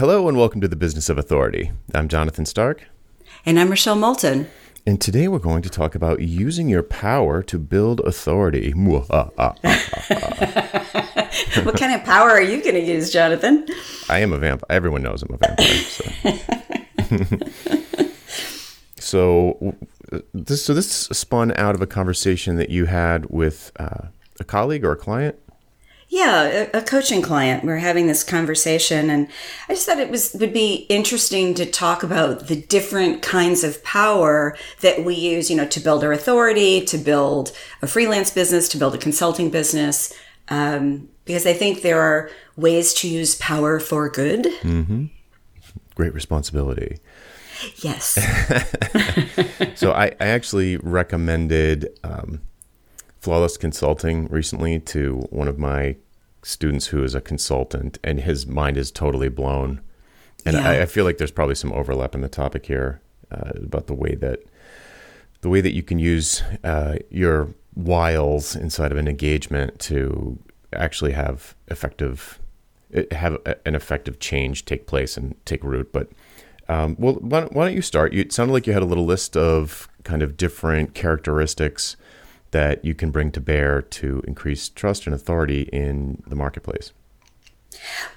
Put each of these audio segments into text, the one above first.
Hello and welcome to the Business of Authority. I'm Jonathan Stark. And I'm Rochelle Moulton. And today we're going to talk about using your power to build authority. what kind of power are you going to use, Jonathan? I am a vampire. Everyone knows I'm a vampire. So. so this so this spun out of a conversation that you had with uh, a colleague or a client. Yeah, a, a, coaching client. We are having this conversation, and I just thought it was would be interesting to talk about the different kinds of power that we use. You know, to build our authority, to build a freelance business, to build a consulting business. Um, because I think there are ways to use power for good. Mm-hmm. Great responsibility. Yes. so I, I, actually recommended um, Flawless Consulting recently to one of my students who is a consultant, and his mind is totally blown. And yeah. I, I, feel like there's probably some overlap in the topic here uh, about the way that the way that you can use uh, your wiles inside of an engagement to actually have effective have an effective change take place and take root. But um, well, why don't, why don't you start? You, it sounded like you had a little list of kind of different characteristics that you can bring to bear to increase trust and authority in the marketplace.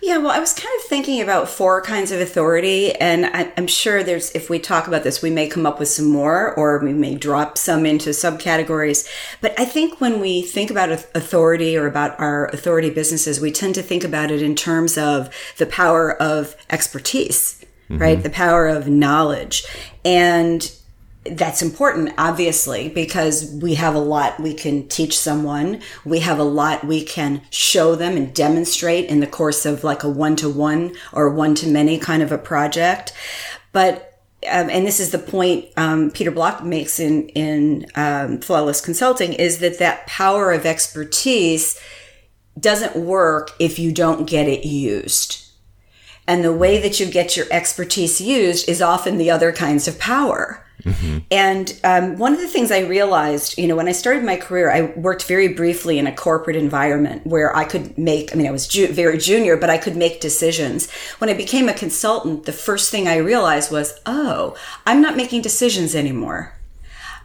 Yeah, well, I was kind of thinking about four kinds of authority, and I, am sure there's, if we talk about this, we may come up with some more, or we may drop some into subcategories. But I think when we think about authority or about our authority businesses, we tend to think about it in terms of the power of expertise, mm-hmm. right? The power of knowledge. And that's important, obviously, because we have a lot we can teach someone. We have a lot we can show them and demonstrate in the course of like a one to one or one to many kind of a project. But um, and this is the point um, Peter Block makes in in um, Flawless Consulting is that that power of expertise doesn't work if you don't get it used. And the way that you get your expertise used is often the other kinds of power. Mm-hmm. And um, one of the things I realized, you know, when I started my career, I worked very briefly in a corporate environment where I could make, I mean, I was ju- very junior, but I could make decisions. When I became a consultant, the first thing I realized was, oh, I'm not making decisions anymore.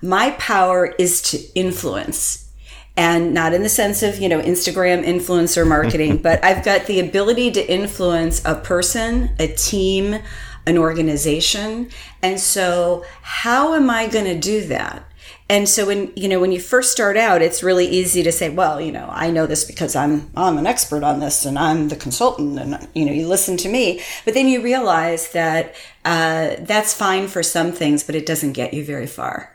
My power is to influence and not in the sense of you know instagram influencer marketing but i've got the ability to influence a person a team an organization. And so how am I going to do that? And so when, you know, when you first start out, it's really easy to say, well, you know, I know this because I'm, I'm an expert on this and I'm the consultant and, you know, you listen to me. But then you realize that, uh, that's fine for some things, but it doesn't get you very far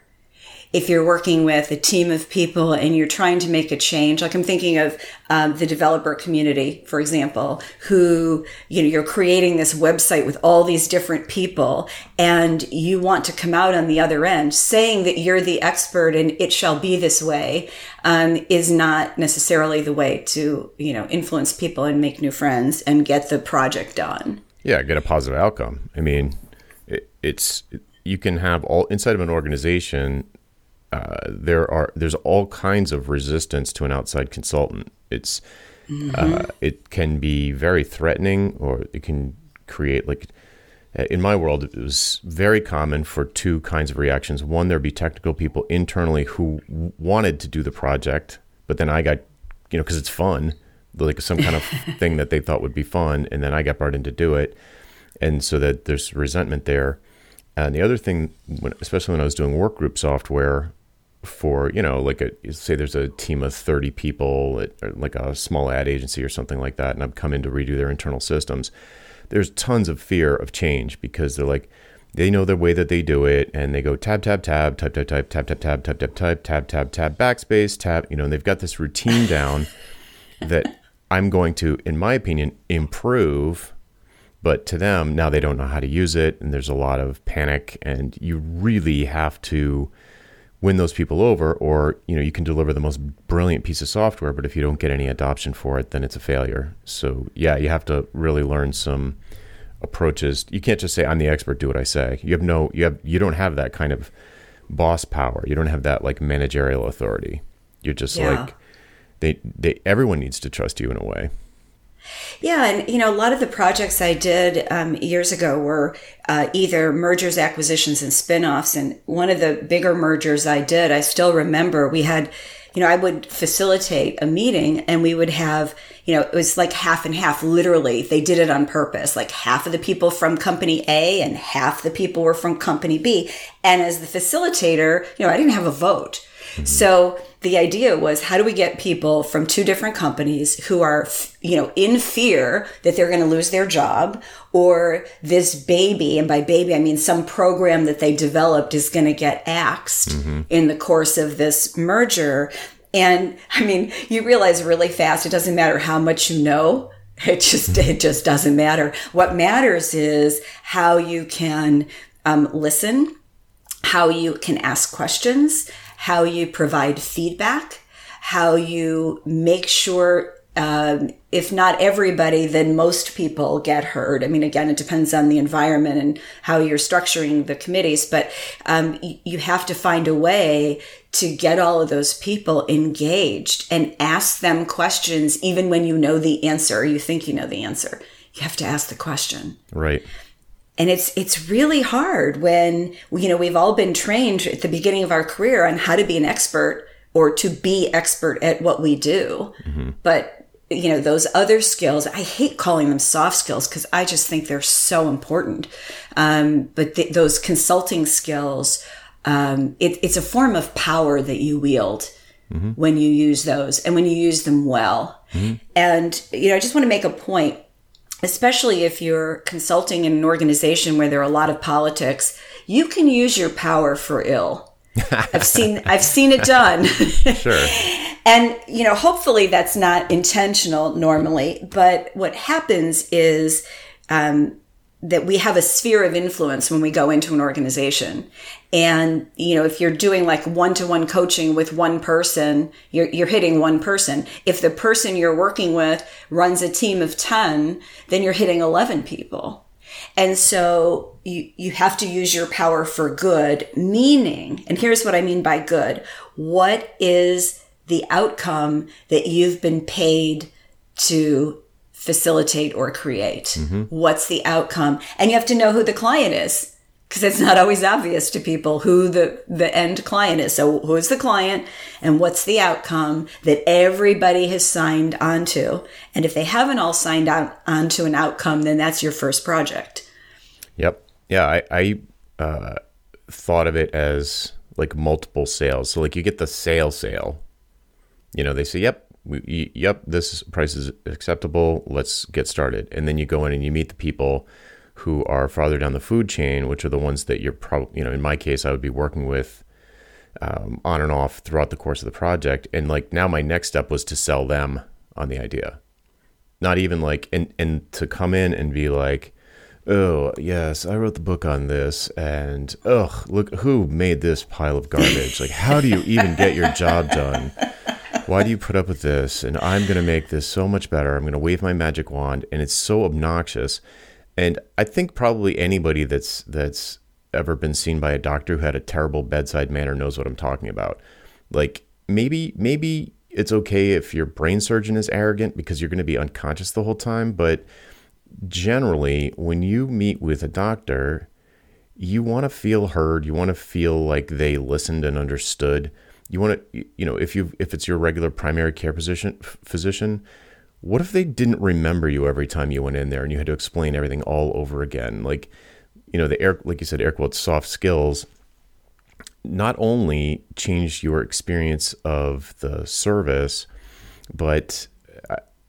if you're working with a team of people and you're trying to make a change, like I'm thinking of um, the developer community, for example, who, you know, you're creating this website with all these different people and you want to come out on the other end saying that you're the expert and it shall be this way um, is not necessarily the way to, you know, influence people and make new friends and get the project done. Yeah, get a positive outcome. I mean, it, it's, you can have all inside of an organization uh, there are there's all kinds of resistance to an outside consultant. It's mm-hmm. uh, it can be very threatening, or it can create like in my world it was very common for two kinds of reactions. One, there'd be technical people internally who wanted to do the project, but then I got you know because it's fun, like some kind of thing that they thought would be fun, and then I got brought in to do it, and so that there's resentment there. And the other thing, when, especially when I was doing work group software, for you know like a say there's a team of 30 people at like a small ad agency or something like that and i've come in to redo their internal systems there's tons of fear of change because they're like they know the way that they do it and they go tab tab tab type type type tab tab tab tab tab type tab tab tab backspace tab you know and they've got this routine down that i'm going to in my opinion improve but to them now they don't know how to use it and there's a lot of panic and you really have to win those people over or you know you can deliver the most brilliant piece of software but if you don't get any adoption for it then it's a failure. So yeah you have to really learn some approaches. You can't just say i'm the expert do what i say. You have no you have you don't have that kind of boss power. You don't have that like managerial authority. You're just yeah. like they they everyone needs to trust you in a way Yeah, and you know, a lot of the projects I did um, years ago were uh, either mergers, acquisitions, and spin-offs. And one of the bigger mergers I did, I still remember we had, you know, I would facilitate a meeting and we would have, you know, it was like half and half, literally. They did it on purpose. Like half of the people from company A and half the people were from company B. And as the facilitator, you know, I didn't have a vote. Mm-hmm. So the idea was how do we get people from two different companies who are, you know, in fear that they're going to lose their job or this baby, and by baby, I mean some program that they developed is going to get axed mm-hmm. in the course of this merger. And I mean, you realize really fast, it doesn't matter how much you know. It just, it just doesn't matter. What matters is how you can um, listen, how you can ask questions, how you provide feedback, how you make sure, um, if not everybody, then most people get heard. I mean, again, it depends on the environment and how you're structuring the committees, but um, you have to find a way to get all of those people engaged and ask them questions, even when you know the answer, or you think you know the answer. You have to ask the question. Right and it's it's really hard when you know we've all been trained at the beginning of our career on how to be an expert or to be expert at what we do mm-hmm. but you know those other skills i hate calling them soft skills because i just think they're so important um, but th- those consulting skills um, it, it's a form of power that you wield mm-hmm. when you use those and when you use them well mm-hmm. and you know i just want to make a point especially if you're consulting in an organization where there are a lot of politics, you can use your power for ill. I've seen I've seen it done. sure. and you know, hopefully that's not intentional normally, but what happens is um, that we have a sphere of influence when we go into an organization. And, you know, if you're doing like one to one coaching with one person, you're, you're hitting one person. If the person you're working with runs a team of 10, then you're hitting 11 people. And so you, you have to use your power for good, meaning, and here's what I mean by good. What is the outcome that you've been paid to facilitate or create? Mm-hmm. What's the outcome? And you have to know who the client is because it's not always obvious to people who the, the end client is. So who's the client and what's the outcome that everybody has signed onto? And if they haven't all signed on onto an outcome, then that's your first project. Yep. Yeah. I, I uh, thought of it as like multiple sales. So like you get the sale sale, you know, they say, yep, we, yep, this price is acceptable. Let's get started. And then you go in and you meet the people who are farther down the food chain, which are the ones that you're probably, you know, in my case, I would be working with um, on and off throughout the course of the project. And like now, my next step was to sell them on the idea, not even like, and and to come in and be like, oh yes, I wrote the book on this, and ugh, look who made this pile of garbage. like, how do you even get your job done? Why do you put up with this? And I'm going to make this so much better. I'm going to wave my magic wand, and it's so obnoxious. And I think probably anybody that's that's ever been seen by a doctor who had a terrible bedside manner knows what I'm talking about. Like maybe maybe it's okay if your brain surgeon is arrogant because you're going to be unconscious the whole time, but generally when you meet with a doctor, you want to feel heard, you want to feel like they listened and understood you want to you know if you if it's your regular primary care physician physician what if they didn't remember you every time you went in there and you had to explain everything all over again? Like you know the air like you said air quotes soft skills not only change your experience of the service but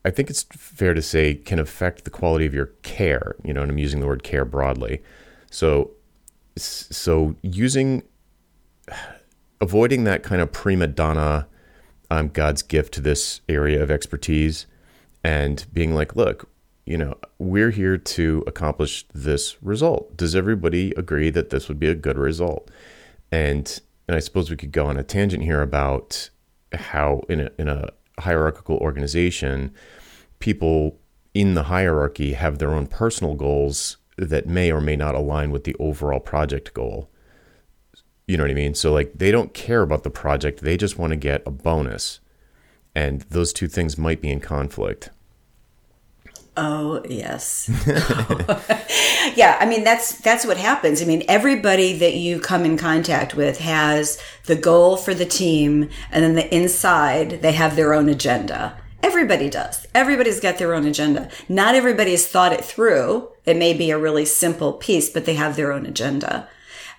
I think it's fair to say can affect the quality of your care you know and I'm using the word care broadly. So so using avoiding that kind of prima donna, um, God's gift to this area of expertise, and being like, look, you know, we're here to accomplish this result. Does everybody agree that this would be a good result? And and I suppose we could go on a tangent here about how in a in a hierarchical organization, people in the hierarchy have their own personal goals that may or may not align with the overall project goal. You know what I mean? So like they don't care about the project, they just want to get a bonus. And those two things might be in conflict. Oh yes. yeah, I mean that's that's what happens. I mean everybody that you come in contact with has the goal for the team and then the inside they have their own agenda. Everybody does. Everybody's got their own agenda. Not everybody has thought it through. It may be a really simple piece, but they have their own agenda.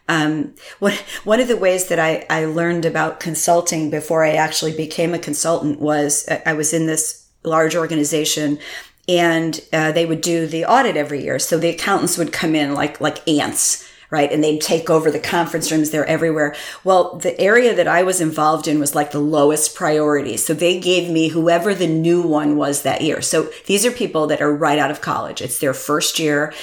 Um, one, one of the ways that I, I learned about consulting before I actually became a consultant was I was in this large organization and uh, they would do the audit every year. So the accountants would come in like like ants, right? And they'd take over the conference rooms. They're everywhere. Well, the area that I was involved in was like the lowest priority. So they gave me whoever the new one was that year. So these are people that are right out of college. It's their first year.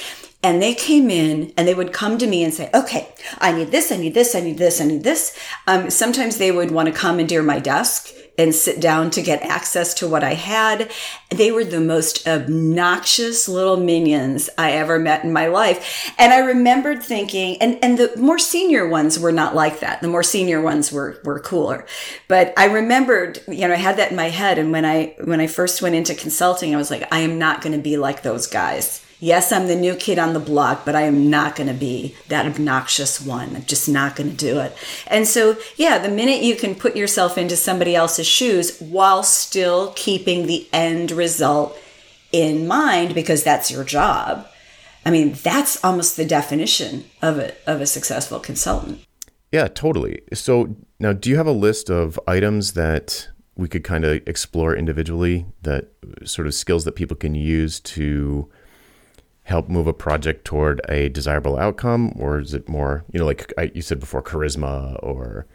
And they came in and they would come to me and say, okay, I need this, I need this, I need this, I need this. Um, sometimes they would want to commandeer my desk and sit down to get access to what I had. They were the most obnoxious little minions I ever met in my life. And I remembered thinking, and, and the more senior ones were not like that. The more senior ones were, were cooler. But I remembered, you know, I had that in my head. And when I, when I first went into consulting, I was like, I am not going to be like those guys yes, I'm the new kid on the block, but I am not going to be that obnoxious one. I'm just not going to do it. And so, yeah, the minute you can put yourself into somebody else's shoes while still keeping the end result in mind, because that's your job. I mean, that's almost the definition of a, of a successful consultant. Yeah, totally. So now, do you have a list of items that we could kind of explore individually that sort of skills that people can use to help move a project toward a desirable outcome or is it more you know like I, you said before charisma or?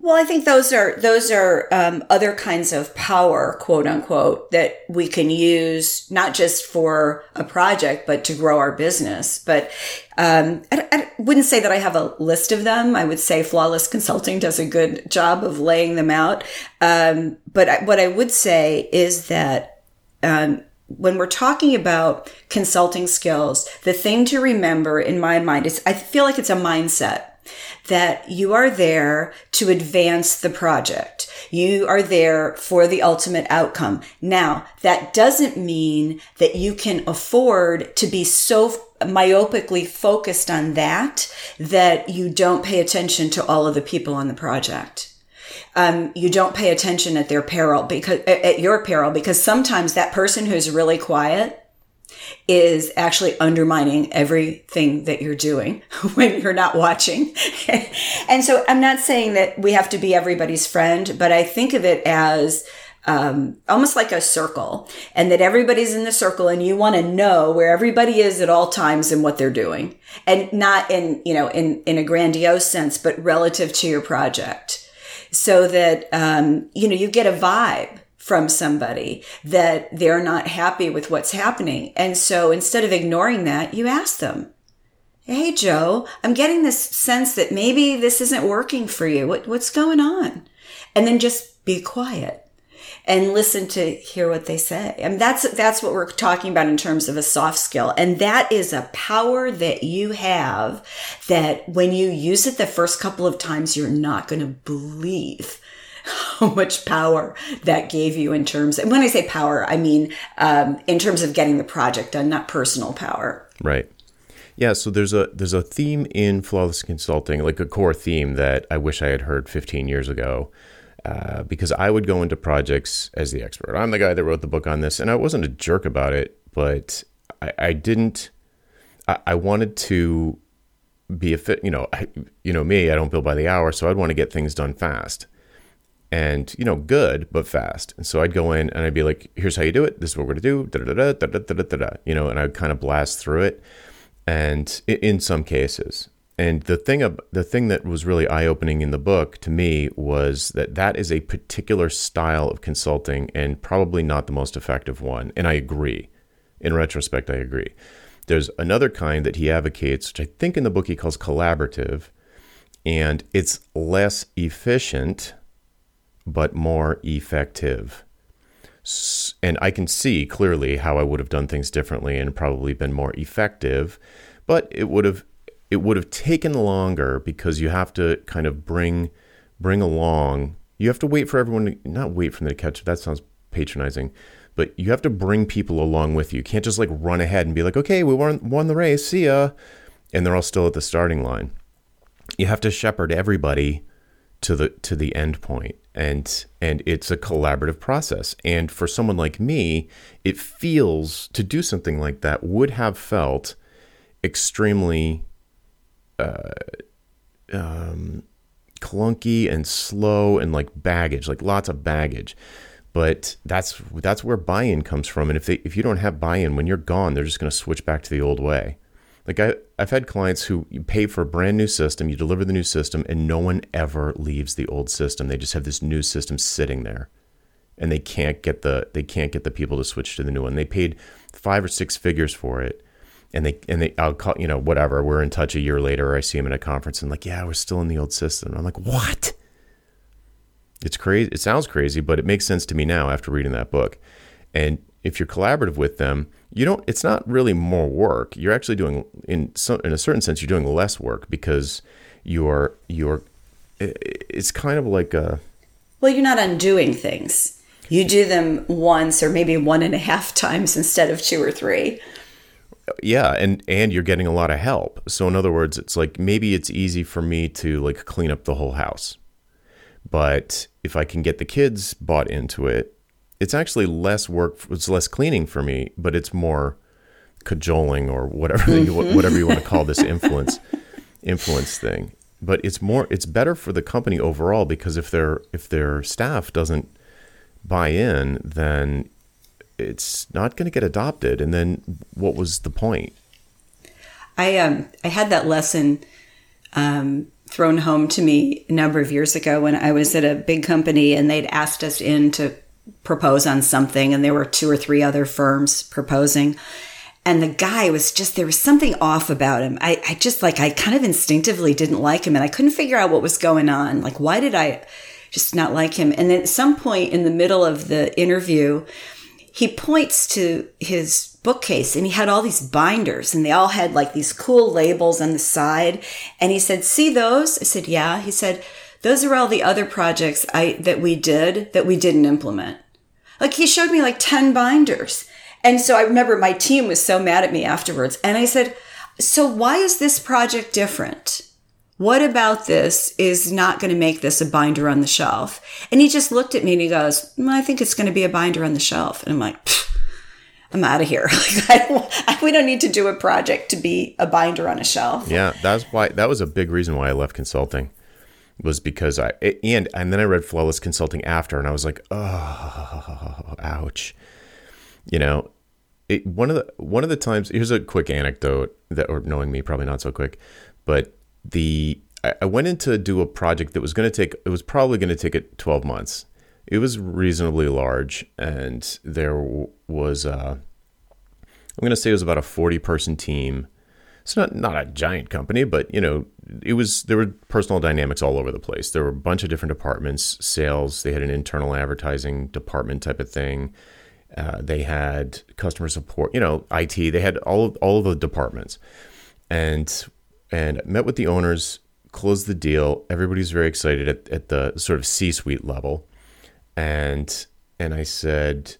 Well i think those are those are um, other kinds of power quote unquote that we can use not just for a project but to grow our business. But um, I, I, wouldn't say that i have a list of them. I would say flawless consulting does a good job of laying them out. Um, but I, what i would say is that um, when we're talking about consulting skills, the thing to remember in my mind is I feel like it's a mindset that you are there to advance the project. You are there for the ultimate outcome. Now, that doesn't mean that you can afford to be so myopically focused on that that you don't pay attention to all of the people on the project um, you don't pay attention at their peril because at your peril because sometimes that person who's really quiet is actually undermining everything that you're doing when you're not watching. and so I'm not saying that we have to be everybody's friend, but I think of it as um, almost like a circle and that everybody's in the circle and you want to know where everybody is at all times and what they're doing and not in, you know, in, in a grandiose sense, but relative to your project so that, um, you know, you get a vibe from somebody that they're not happy with what's happening. And so instead of ignoring that, you ask them, Hey, Joe, I'm getting this sense that maybe this isn't working for you. What, what's going on? And then just be quiet and listen to hear what they say. And that's that's what we're talking about in terms of a soft skill. And that is a power that you have that when you use it the first couple of times you're not going to believe how much power that gave you in terms and when I say power, I mean um, in terms of getting the project done, not personal power. Right. Yeah, so there's a there's a theme in flawless consulting, like a core theme that I wish I had heard 15 years ago, uh, because I would go into projects as the expert. I'm the guy that wrote the book on this, and I wasn't a jerk about it, but I, I didn't. I, I, wanted to be a fit. You know, I, you know me. I don't bill by the hour, so I'd want to get things done fast, and you know, good but fast. And so I'd go in and I'd be like, "Here's how you do it. This is what we're gonna do." Da da da da da da da da. You know, and I'd kind of blast through it, and in some cases, and the thing the thing that was really eye opening in the book to me was that that is a particular style of consulting and probably not the most effective one. And I agree. In retrospect, I agree. There's another kind that he advocates, which I think in the book he calls collaborative, and it's less efficient but more effective. And I can see clearly how I would have done things differently and probably been more effective, but it would have it would have taken longer because you have to kind of bring bring along you have to wait for everyone to not wait for them to catch up that sounds patronizing but you have to bring people along with you. You can't just like run ahead and be like, okay, we won, won the race, see ya. And they're all still at the starting line. You have to shepherd everybody to the to the end point and and it's a collaborative process and for someone like me it feels to do something like that would have felt extremely uh, um, clunky and slow and like baggage like lots of baggage. But that's that's where buy-in comes from. And if they if you don't have buy-in when you're gone they're just going to switch back to the old way. Like I, I've had clients who you pay for a brand new system, you deliver the new system, and no one ever leaves the old system. They just have this new system sitting there, and they can't get the they can't get the people to switch to the new one. They paid five or six figures for it, and they and they I'll call you know whatever. We're in touch a year later, or I see them at a conference, and like yeah, we're still in the old system. I'm like what? It's crazy. It sounds crazy, but it makes sense to me now after reading that book. And if you're collaborative with them, you don't. It's not really more work. You're actually doing in some, in a certain sense, you're doing less work because you're you're. It's kind of like a. Well, you're not undoing things. You do them once or maybe one and a half times instead of two or three. Yeah, and and you're getting a lot of help. So in other words, it's like maybe it's easy for me to like clean up the whole house. But if I can get the kids bought into it it's actually less work. It's less cleaning for me, but it's more cajoling or whatever you, mm-hmm. whatever you want to call this influence influence thing. But it's more. It's better for the company overall because if their if their staff doesn't buy in, then it's not going to get adopted. And then what was the point? I um I had that lesson um, thrown home to me a number of years ago when I was at a big company and they'd asked us in to propose on something and there were two or three other firms proposing and the guy was just there was something off about him I, I just like i kind of instinctively didn't like him and i couldn't figure out what was going on like why did i just not like him and then at some point in the middle of the interview he points to his bookcase and he had all these binders and they all had like these cool labels on the side and he said see those i said yeah he said those are all the other projects I, that we did that we didn't implement. Like he showed me like 10 binders. And so I remember my team was so mad at me afterwards. And I said, so why is this project different? What about this is not going to make this a binder on the shelf? And he just looked at me and he goes, well, I think it's going to be a binder on the shelf. And I'm like, I'm out of here. We don't need to do a project to be a binder on a shelf. Yeah, that's why that was a big reason why I left consulting was because I and and then I read Flawless Consulting after, and I was like, oh, ouch. You know, it, one of the one of the times. Here's a quick anecdote that, or knowing me, probably not so quick, but the I, went in to do a project that was going to take. It was probably going to take it 12 months. It was reasonably large, and there was. Uh, I'm going to say it was about a 40 person team. It's not not a giant company, but you know, it was there were personal dynamics all over the place. There were a bunch of different departments, sales. They had an internal advertising department type of thing. Uh, they had customer support, you know, IT. They had all of, all of the departments, and and met with the owners, closed the deal. Everybody's very excited at, at the sort of C-suite level, and and I said,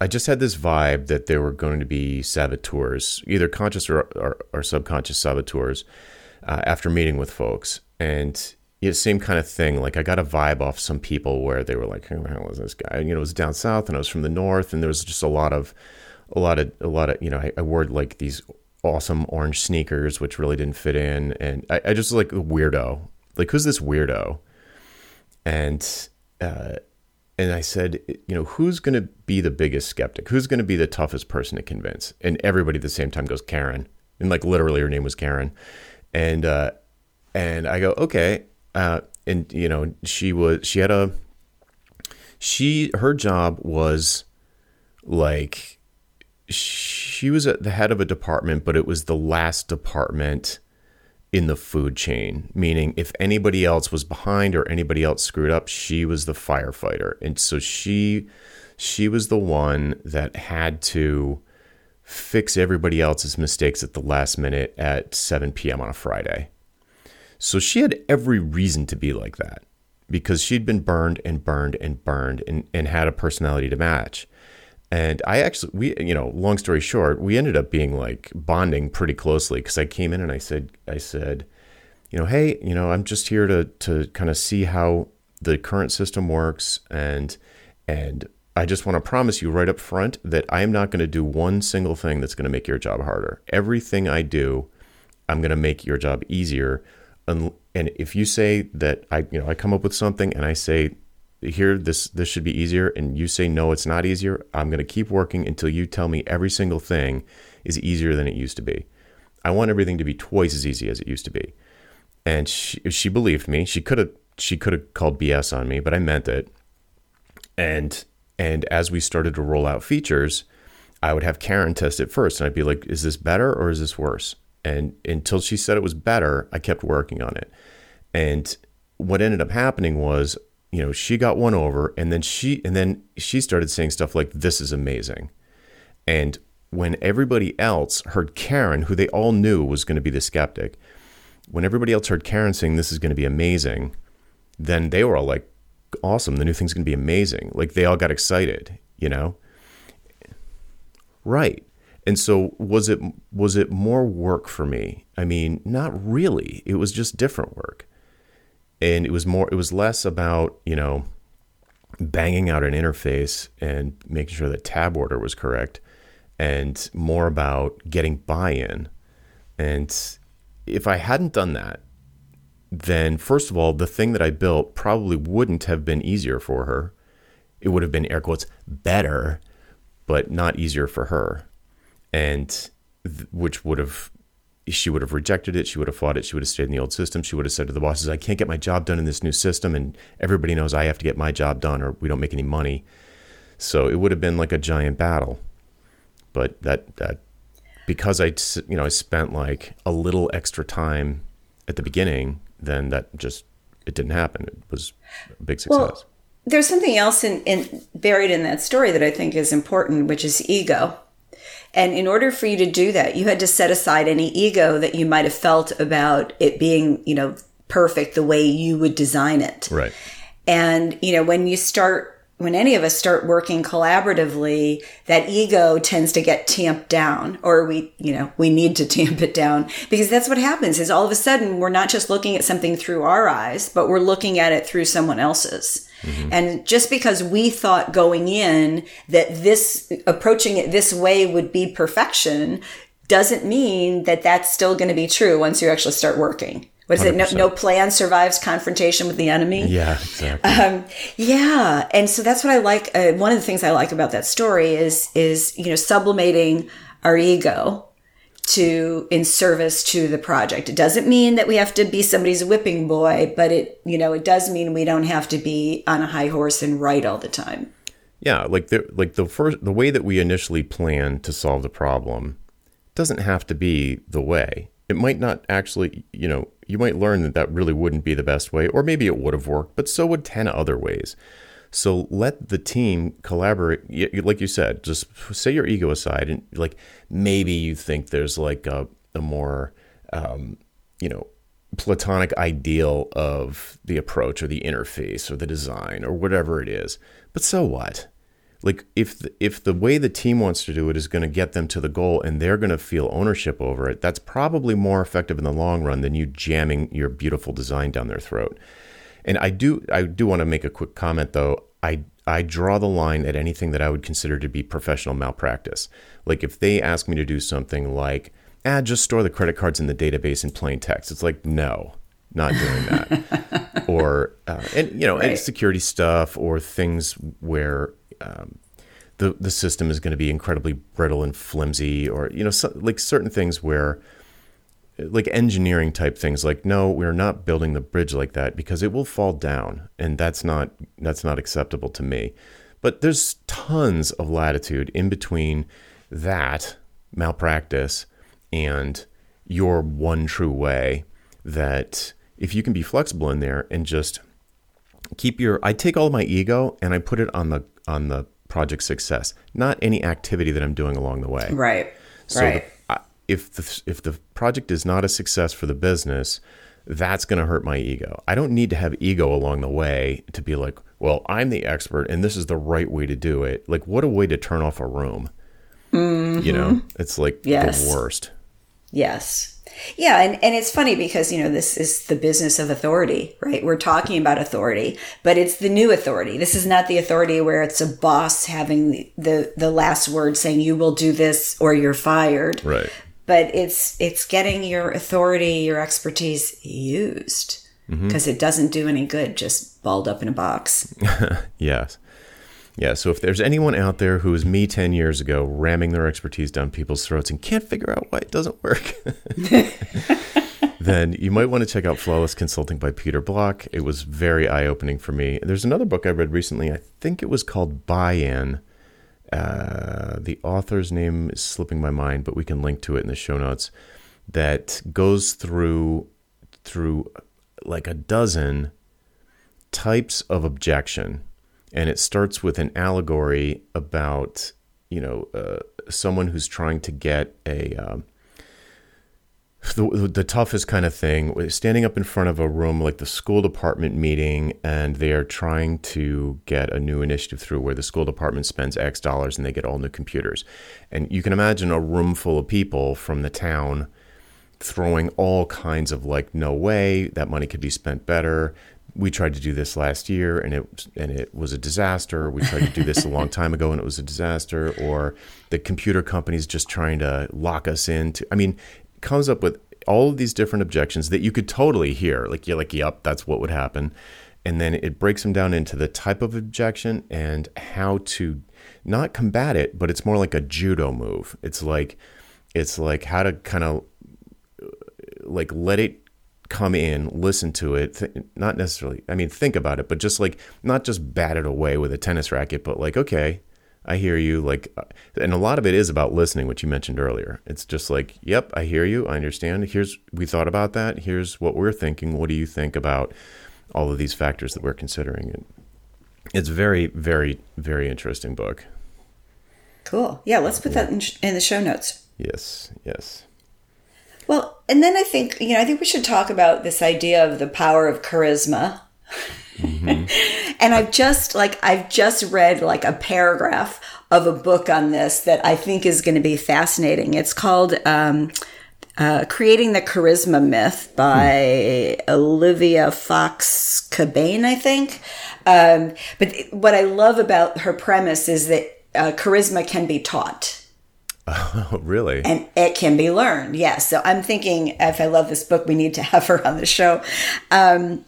I just had this vibe that there were going to be saboteurs, either conscious or, or, or subconscious saboteurs uh, after meeting with folks. And you same kind of thing. Like I got a vibe off some people where they were like, "Who the hell is this guy?" And, you know, it was down south, and I was from the north, and there was just a lot of, a lot of, a lot of, you know, I, I wore like these awesome orange sneakers, which really didn't fit in, and I, I just like a weirdo. Like, who's this weirdo? And uh, and I said, you know, who's going to be the biggest skeptic? Who's going to be the toughest person to convince? And everybody at the same time goes Karen, and like literally her name was Karen and uh, and I go okay, uh, and you know she was she had a she her job was like she was at the head of a department, but it was the last department in the food chain, meaning if anybody else was behind or anybody else screwed up, she was the firefighter, and so she she was the one that had to fix everybody else's mistakes at the last minute at 7 p.m. on a Friday. So she had every reason to be like that because she'd been burned and burned and burned and, and had a personality to match. And I actually, we, you know, long story short, we ended up being like bonding pretty closely because I came in and I said, I said, you know, hey, you know, I'm just here to to kind of see how the current system works, and and I just want to promise you right up front that I am not going to do one single thing that's going to make your job harder. Everything I do, I'm going to make your job easier. And, and if you say that I, you know, I come up with something and I say here this this should be easier and you say no it's not easier. I'm going to keep working until you tell me every single thing is easier than it used to be. I want everything to be twice as easy as it used to be. And she, she believed me. She could have she could have called bs on me but i meant it. And and as we started to roll out features i would have karen test it first and i'd be like is this better or is this worse? And until she said it was better i kept working on it. And what ended up happening was you know, she got one over and then she and then she started saying stuff like this is amazing. And when everybody else heard Karen, who they all knew was going to be the skeptic, when everybody else heard Karen saying this is going to be amazing, then they were all like, awesome, the new thing's going to be amazing. Like they all got excited, you know? Right. And so was it was it more work for me? I mean, not really. It was just different work and it was more it was less about you know banging out an interface and making sure that tab order was correct and more about getting buy-in. And if i hadn't done that then first of all the thing that i built probably wouldn't have been easier for her. It would have been air quotes better but not easier for her. And th- which would have she would have rejected it. She would have fought it. She would have stayed in the old system. She would have said to the bosses, I can't get my job done in this new system. And everybody knows I have to get my job done or we don't make any money. So it would have been like a giant battle. But that, that, because I, you know, I spent like a little extra time at the beginning, then that just, it didn't happen. It was a big success. Well, there's something else in, in buried in that story that I think is important, which is ego and in order for you to do that, you had to set aside any ego that you might have felt about it being, you know, perfect the way you would design it. Right. And, you know, when you start when any of us start working collaboratively, that ego tends to get tamped down or we, you know, we need to tamp it down because that's what happens is all of a sudden we're not just looking at something through our eyes, but we're looking at it through someone else's. Mm-hmm. And just because we thought going in that this approaching it this way would be perfection doesn't mean that that's still going to be true once you actually start working. Was 100%. it no, no, plan survives confrontation with the enemy? Yeah, exactly. Um, yeah, and so that's what I like. Uh, one of the things I like about that story is is you know sublimating our ego to in service to the project. It doesn't mean that we have to be somebody's whipping boy, but it you know it does mean we don't have to be on a high horse and right all the time. Yeah, like the like the first the way that we initially plan to solve the problem doesn't have to be the way. It might not actually, you know, you might learn that that really wouldn't be the best way, or maybe it would have worked, but so would 10 other ways. So let the team collaborate. Like you said, just say your ego aside, and like maybe you think there's like a, a more, um, you know, platonic ideal of the approach or the interface or the design or whatever it is. But so what? Like if the, if the way the team wants to do it is going to get them to the goal and they're going to feel ownership over it that's probably more effective in the long run than you jamming your beautiful design down their throat. And i do i do want to make a quick comment though. I i draw the line at anything that i would consider to be professional malpractice. Like if they ask me to do something like ah just store the credit cards in the database in plain text it's like no not doing that. Or uh, and you know right. and security stuff or things where um, the the system is going to be incredibly brittle and flimsy, or you know, so, like certain things where, like engineering type things, like no, we're not building the bridge like that because it will fall down, and that's not that's not acceptable to me. But there's tons of latitude in between that malpractice and your one true way that if you can be flexible in there and just keep your I take all my ego and I put it on the on the project success, not any activity that I'm doing along the way. Right. So right. The, if the if the project is not a success for the business, that's going to hurt my ego. I don't need to have ego along the way to be like, well, I'm the expert and this is the right way to do it. Like, what a way to turn off a room. Mm-hmm. You know, it's like yes. the worst. Yes. Yeah, and, and it's funny because, you know, this is the business of authority, right? We're talking about authority, but it's the new authority. This is not the authority where it's a boss having the, the, the last word saying you will do this or you're fired. Right. But it's it's getting your authority, your expertise used because mm-hmm. it doesn't do any good just balled up in a box. yes. Yeah, so if there's anyone out there who is me 10 years ago ramming their expertise down people's throats and can't figure out why it doesn't work, then you might want to check out Flawless Consulting by Peter Block. It was very eye opening for me. There's another book I read recently. I think it was called Buy In. Uh, the author's name is slipping my mind, but we can link to it in the show notes. That goes through through like a dozen types of objection and it starts with an allegory about you know uh, someone who's trying to get a um, the, the toughest kind of thing standing up in front of a room like the school department meeting and they are trying to get a new initiative through where the school department spends x dollars and they get all new computers. And you can imagine a room full of people from the town throwing all kinds of like no way that money could be spent better we tried to do this last year and it and it was a disaster. We tried to do this a long time ago and it was a disaster. Or the computer company's just trying to lock us into. I mean, comes up with all of these different objections that you could totally hear. Like you're like, yep, that's what would happen. And then it breaks them down into the type of objection and how to not combat it, but it's more like a judo move. It's like it's like how to kind of like let it come in, listen to it, th- not necessarily, I mean, think about it, but just like, not just bat it away with a tennis racket, but like, okay, I hear you. Like, uh, and a lot of it is about listening, which you mentioned earlier. It's just like, yep, I hear you. I understand. Here's, we thought about that. Here's what we're thinking. What do you think about all of these factors that we're considering? And it's very, very, very interesting book. Cool. Yeah, let's put that in, in the show notes. Yes, yes. Well, and then I think, you know, I think we should talk about this idea of the power of charisma. Mm-hmm. and I've just like I've just read like a paragraph of a book on this that I think is going to be fascinating. It's called um, uh, "Creating the Charisma Myth" by hmm. Olivia Fox Cabane, I think. Um, but what I love about her premise is that uh, charisma can be taught. Oh, really? And it can be learned. Yes. So I'm thinking if I love this book, we need to have her on the show. Um,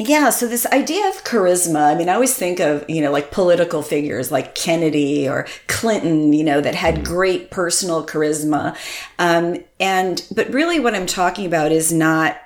yeah, so this idea of charisma, I mean, I always think of, you know, like political figures like Kennedy or Clinton, you know, that had mm. great personal charisma. Um, and, but really what I'm talking about is not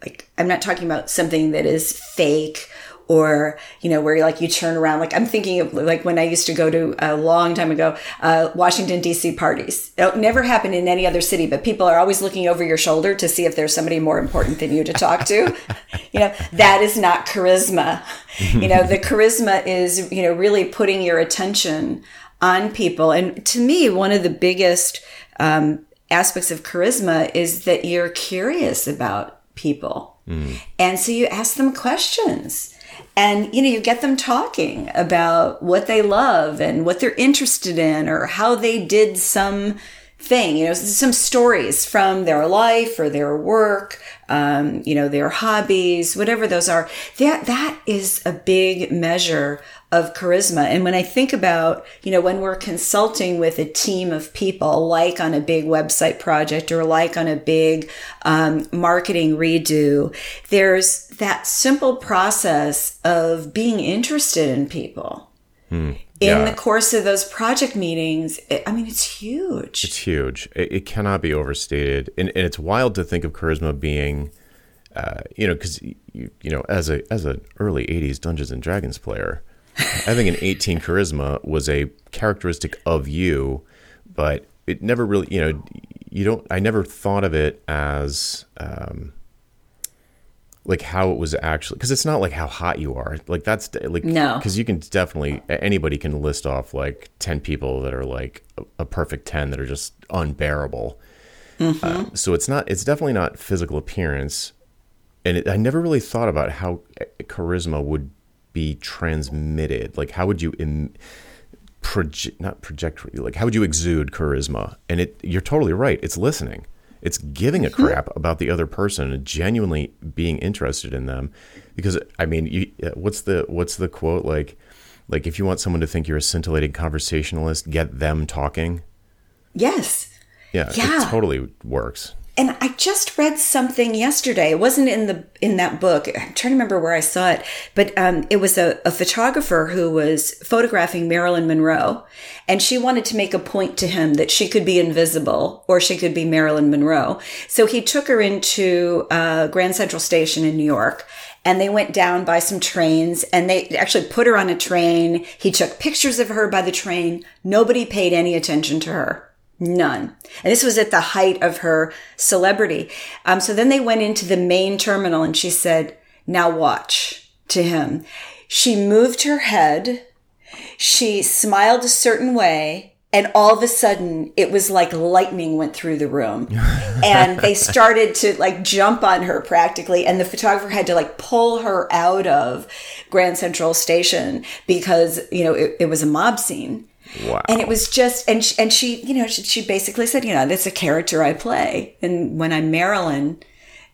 like, I'm not talking about something that is fake or you know where like you turn around like i'm thinking of like when i used to go to a long time ago uh, washington d.c parties. It never happened in any other city but people are always looking over your shoulder to see if there's somebody more important than you to talk to. You know that is not charisma. You know the charisma is you know really putting your attention on people. And to me one of the biggest um, aspects of charisma is that you're curious about people. Mm. and so you ask them questions and you know you get them talking about what they love and what they're interested in or how they did some thing you know some stories from their life or their work um, you know their hobbies whatever those are that that is a big measure of charisma. And when I think about, you know, when we're consulting with a team of people, like on a big website project or like on a big um, marketing redo, there's that simple process of being interested in people. Hmm. Yeah. In the course of those project meetings, it, I mean, it's huge. It's huge. It, it cannot be overstated. And, and, it's wild to think of charisma being, uh, you know, because, you, you know, as a as an early 80s Dungeons and Dragons player, Having an 18 charisma was a characteristic of you, but it never really, you know, you don't, I never thought of it as, um, like how it was actually because it's not like how hot you are like that's like no because you can definitely anybody can list off like 10 people that are like a, a perfect 10 that are just unbearable mm-hmm. uh, so it's not it's definitely not physical appearance and it, i never really thought about how charisma would be transmitted? Like, how would you in project not project like how would you exude charisma? And it you're totally right. It's listening. It's giving a Mm-hmm. crap about the other person and genuinely being interested in them. Because I mean, you, uh, what's the what's the quote like? Like if you want someone to think you're a scintillating conversationalist, get them talking. Yes. Yeah, Yeah. it totally works. And I just read something yesterday. It wasn't in the in that book. I'm trying to remember where I saw it, but um, it was a, a photographer who was photographing Marilyn Monroe, and she wanted to make a point to him that she could be invisible or she could be Marilyn Monroe. So he took her into uh, Grand Central Station in New York, and they went down by some trains and they actually put her on a train. He took pictures of her by the train. Nobody paid any attention to her. None. And this was at the height of her celebrity. Um, so then they went into the main terminal and she said, now watch to him. She moved her head. She smiled a certain way. And all of a sudden, it was like lightning went through the room. and they started to like jump on her practically. And the photographer had to like pull her out of Grand Central Station because, you know, it, it was a mob scene. Wow. And it was just, and she, and she, you know, she, she basically said, you know, that's a character I play, and when I'm Marilyn,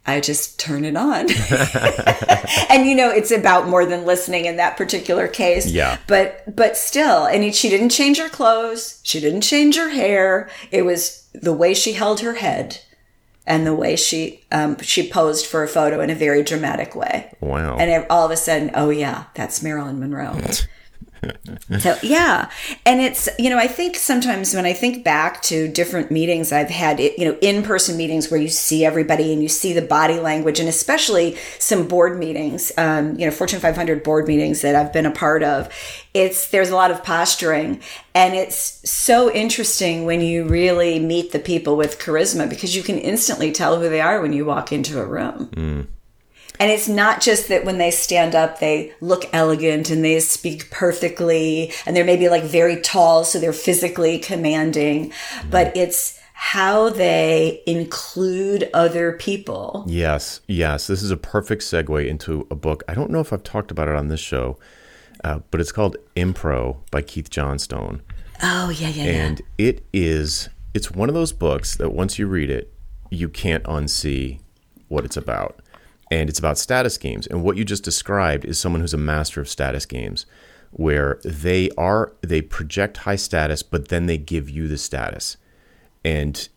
I just turn it on. and you know, it's about more than listening in that particular case. Yeah. But but still, and she didn't change her clothes. She didn't change her hair. It was the way she held her head, and the way she um, she posed for a photo in a very dramatic way. wow. And all of a sudden, oh yeah, that's Marilyn Monroe. So yeah, and it's you know I think sometimes when I think back to different meetings I've had, you know, in-person meetings where you see everybody and you see the body language, and especially some board meetings, um, you know, Fortune 500 board meetings that I've been a part of. It's there's a lot of posturing, and it's so interesting when you really meet the people with charisma because you can instantly tell who they are when you walk into a room. And it's not just that when they stand up, they look elegant and they speak perfectly and they're maybe like very tall, so they're physically commanding, but it's how they include other people. Yes, yes. This is a perfect segue into a book. I don't know if I've talked about it on this show, uh, but it's called Impro by Keith Johnstone. Oh, yeah, yeah, And it is, it's one of those books that once you read it, you can't unsee what it's about. And it's about status games. And what you just described is someone who's a master of status games where they are, they project high status, but then they give you the status. And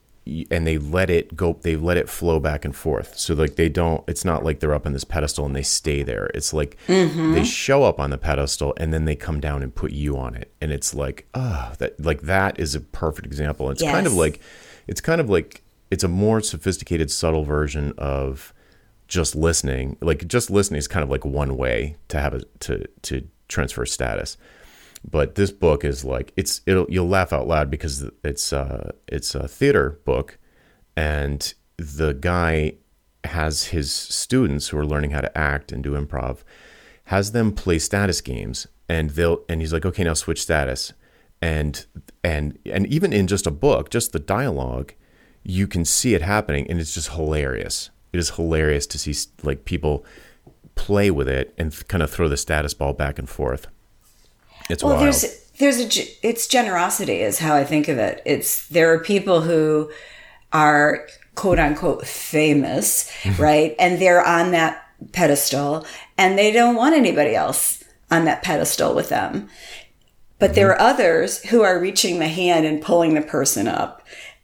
and they let it go they let it flow back and forth. So like they don't it's not like they're up on this pedestal and they stay there. It's like they show up on the pedestal and then they come down and put you on it. And it's like ah that like that is a perfect example. It's kind of like it's kind of like it's a more sophisticated subtle version of just listening like just listening is kind of like one way to have a to to transfer status. But this book is like it's it'll you'll laugh out loud because it's uh it's a theater book and the guy has his students who are learning how to act and do improv has them play status games and they'll and he's like okay now switch status. And and and even in just a book just the dialogue you can see it happening and it's just hilarious it is hilarious to see like people play with it and kind of throw the status ball back and forth it's Well, wild there's there's a it's generosity is how I think of it. It's there are people who are quote unquote famous, mm-hmm. right? And they're on that pedestal and they don't want anybody else on that pedestal with them. But there mm-hmm. are others who are reaching the hand and pulling the person up.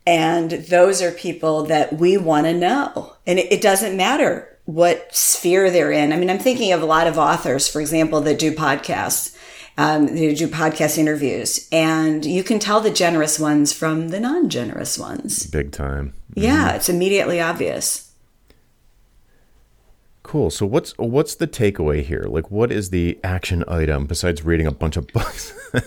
And those are people that we want to know. And it, it doesn't matter what sphere they're in. I mean, I'm thinking of a lot of authors, for example, that do podcasts, um, who do podcast interviews. And you can tell the generous ones from the non generous ones. big time Yeah, it's immediately obvious. Cool. So what's what's the takeaway here? Like, what is the action item besides reading a bunch of books?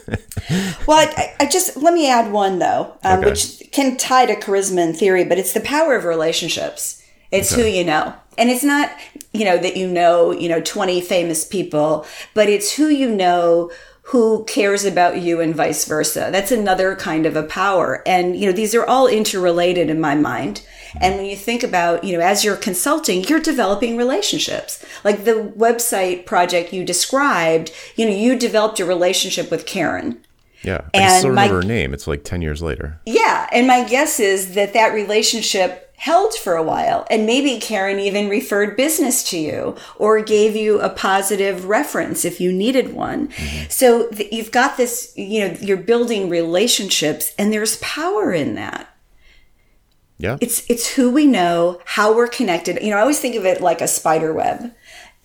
Well, I, I just let me add one though, um, Okay. which can tie to charisma in theory, but it's the power of relationships. It's who you know, and it's not you know that you know you know twenty famous people, but it's who you know who cares about you and vice versa. That's another kind of a power, and you know these are all interrelated in my mind. And when you think about, you know, as you're consulting, you're developing relationships. Like the website project you described, you know, you developed a relationship with Karen. Yeah, I and still remember my, her name. It's like ten years later. Yeah, and my guess is that that relationship held for a while. And maybe Karen even referred business to you or gave you a positive reference if you needed one. Mm-hmm. So th- you've got this, you know, you're building relationships and there's power in that. Yeah. It's it's who we know, how we're connected. You know, I always think of it like a spider web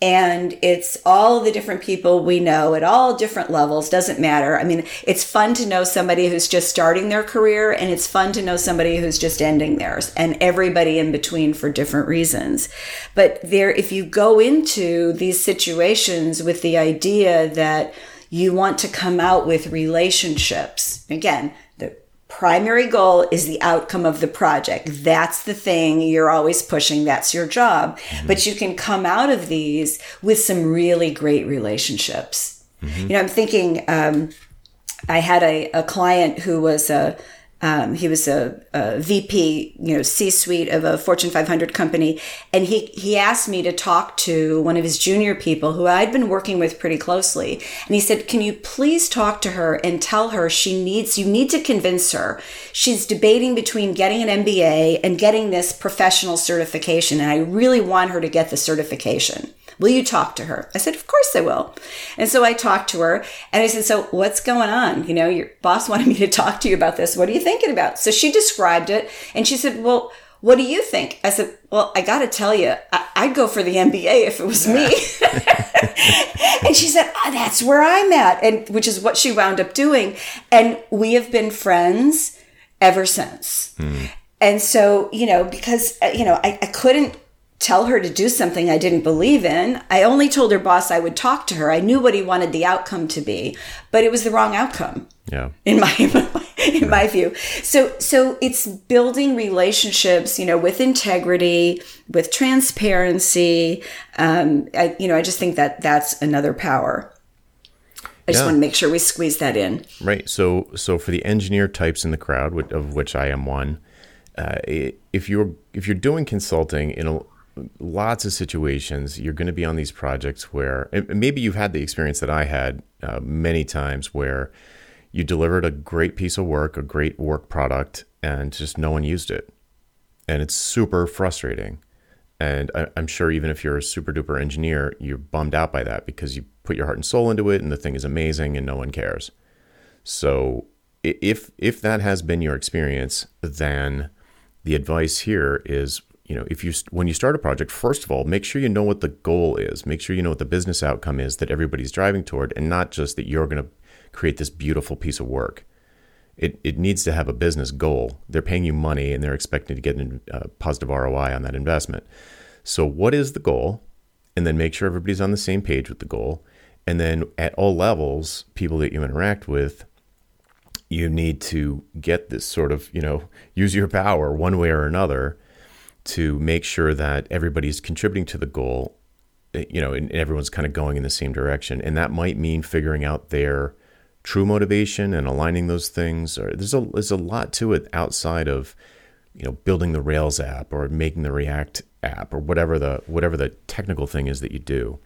and it's all the different people we know at all different levels doesn't matter i mean it's fun to know somebody who's just starting their career and it's fun to know somebody who's just ending theirs and everybody in between for different reasons but there if you go into these situations with the idea that you want to come out with relationships again primary goal is the outcome of the project. That's the thing you're always pushing. That's your job. Mm-hmm. But you can come out of these with some really great relationships. Mm-hmm. You know, I'm thinking, um, I had a, a client who was a, um, he was a, a, VP, you know, C-suite of a Fortune 500 company, and he he asked me to talk to one of his junior people who I'd been working with pretty closely, and he said, "Can you please talk to her and tell her she needs you need to convince her. She's debating between getting an MBA and getting this professional certification, and I really want her to get the certification." Will you talk to her? I said, Of course I will. And so I talked to her and I said, So what's going on? You know, your boss wanted me to talk to you about this. What are you thinking about? So she described it and she said, Well, what do you think? I said, Well, I got to tell you, I- would go for the MBA if it was me. and she said, oh, That's where I'm at. And which is what she wound up doing. And we have been friends ever since. Hmm. And so, you know, because, uh, you know, I, I couldn't tell her to do something I didn't believe in. I only told her boss I would talk to her. I knew what he wanted the outcome to be, but it was the wrong outcome. Yeah. In my in yeah. my view. So so it's building relationships, you know, with integrity, with transparency. Um, I you know, I just think that that's another power. I just yeah. want to make sure we squeeze that in. Right. So so for the engineer types in the crowd, of which I am one, uh, if you're if you're doing consulting in a lots of situations you're going to be on these projects where maybe you've had the experience that I had uh, many times where you delivered a great piece of work, a great work product, and just no one used it, and it's super frustrating. And I, am sure even if you're a super duper engineer, you're bummed out by that because you put your heart and soul into it, and the thing is amazing, and no one cares. So if if that has been your experience, then the advice here is you know, if you when you start a project, first of all, make sure you know what the goal is. Make sure you know what the business outcome is that everybody's driving toward, and not just that you're going to create this beautiful piece of work. It it needs to have a business goal. They're paying you money, and they're expecting to get a uh, positive ROI on that investment. So, what is the goal? And then make sure everybody's on the same page with the goal. And then at all levels, people that you interact with, you need to get this sort of, you know, use your power one way or another to make sure that everybody's contributing to the goal, eh, you know, and everyone's kind of going in the same direction. And that might mean figuring out their true motivation and aligning those things. Or there's a there's a lot to it outside of, you know, building the Rails app or making the React app or whatever the whatever the technical thing is that you do.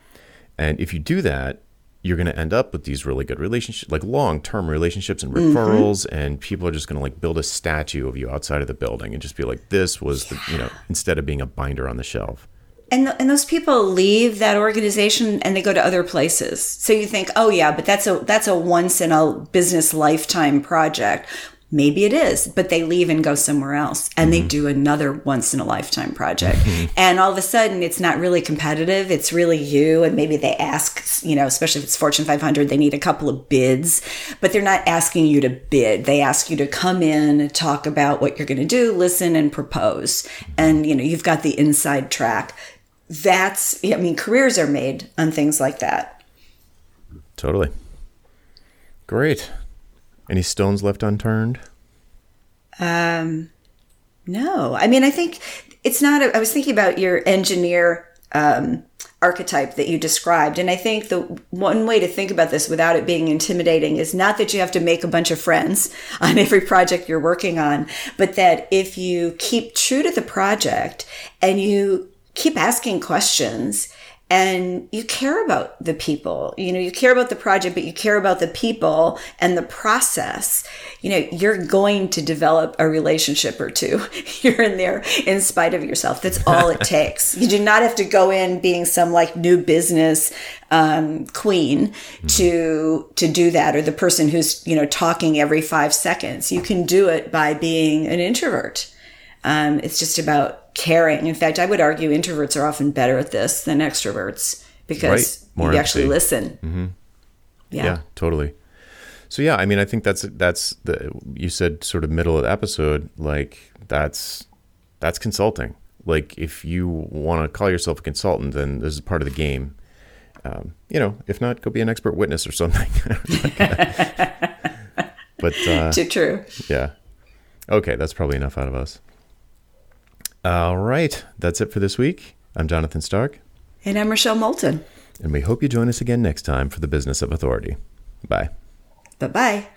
And if you do that, you're going to end up with these really good relationships, like long term relationships and mm-hmm. referrals, mm-hmm. and people are just going to like build a statue of you outside of the building and just be like, this was yeah. the, you know, instead of being a binder on the shelf. And, the, and those people leave that organization and they go to other places. So you think, oh yeah, but that's a that's a once in a business lifetime project. Maybe it is, but they leave and go somewhere else and mm-hmm. they do another once in a lifetime project. Mm-hmm. And all of a sudden, it's not really competitive. It's really you. And maybe they ask, you know, especially if it's Fortune 500, they need a couple of bids, but they're not asking you to bid. They ask you to come in, talk about what you're going to do, listen, and propose. And, you know, you've got the inside track. That's, I mean, careers are made on things like that. Totally. Great. Any stones left unturned? Um, no. I mean, I think it's not. A, I was thinking about your engineer um, archetype that you described. And I think the one way to think about this without it being intimidating is not that you have to make a bunch of friends on every project you're working on, but that if you keep true to the project and you keep asking questions and you care about the people. You know you care about the project but you care about the people and the process. You know you're going to develop a relationship or two. Here and there in spite of yourself. That's all it takes. You do not have to go in being some like new business um, queen mm-hmm. to to do that or the person who's you know talking every five seconds. You can do it by being an introvert. Um, it's just about caring. In fact, I would argue introverts are often better at this than extroverts because right. you actually listen. Mm-hmm. Yeah. yeah, totally. So yeah, I mean, I think that's that's the you said sort of middle of the episode, like that's that's consulting. Like if you want to call yourself a consultant, then this is part of the game. Um, you know, if not, go be an expert witness or something. but uh, too true. Yeah. Okay, that's probably enough out of us. All right. That's it for this week. I'm Jonathan Stark. And I'm Rochelle Moulton. And we hope you join us again next time for the Business of Authority. Bye. Bye bye.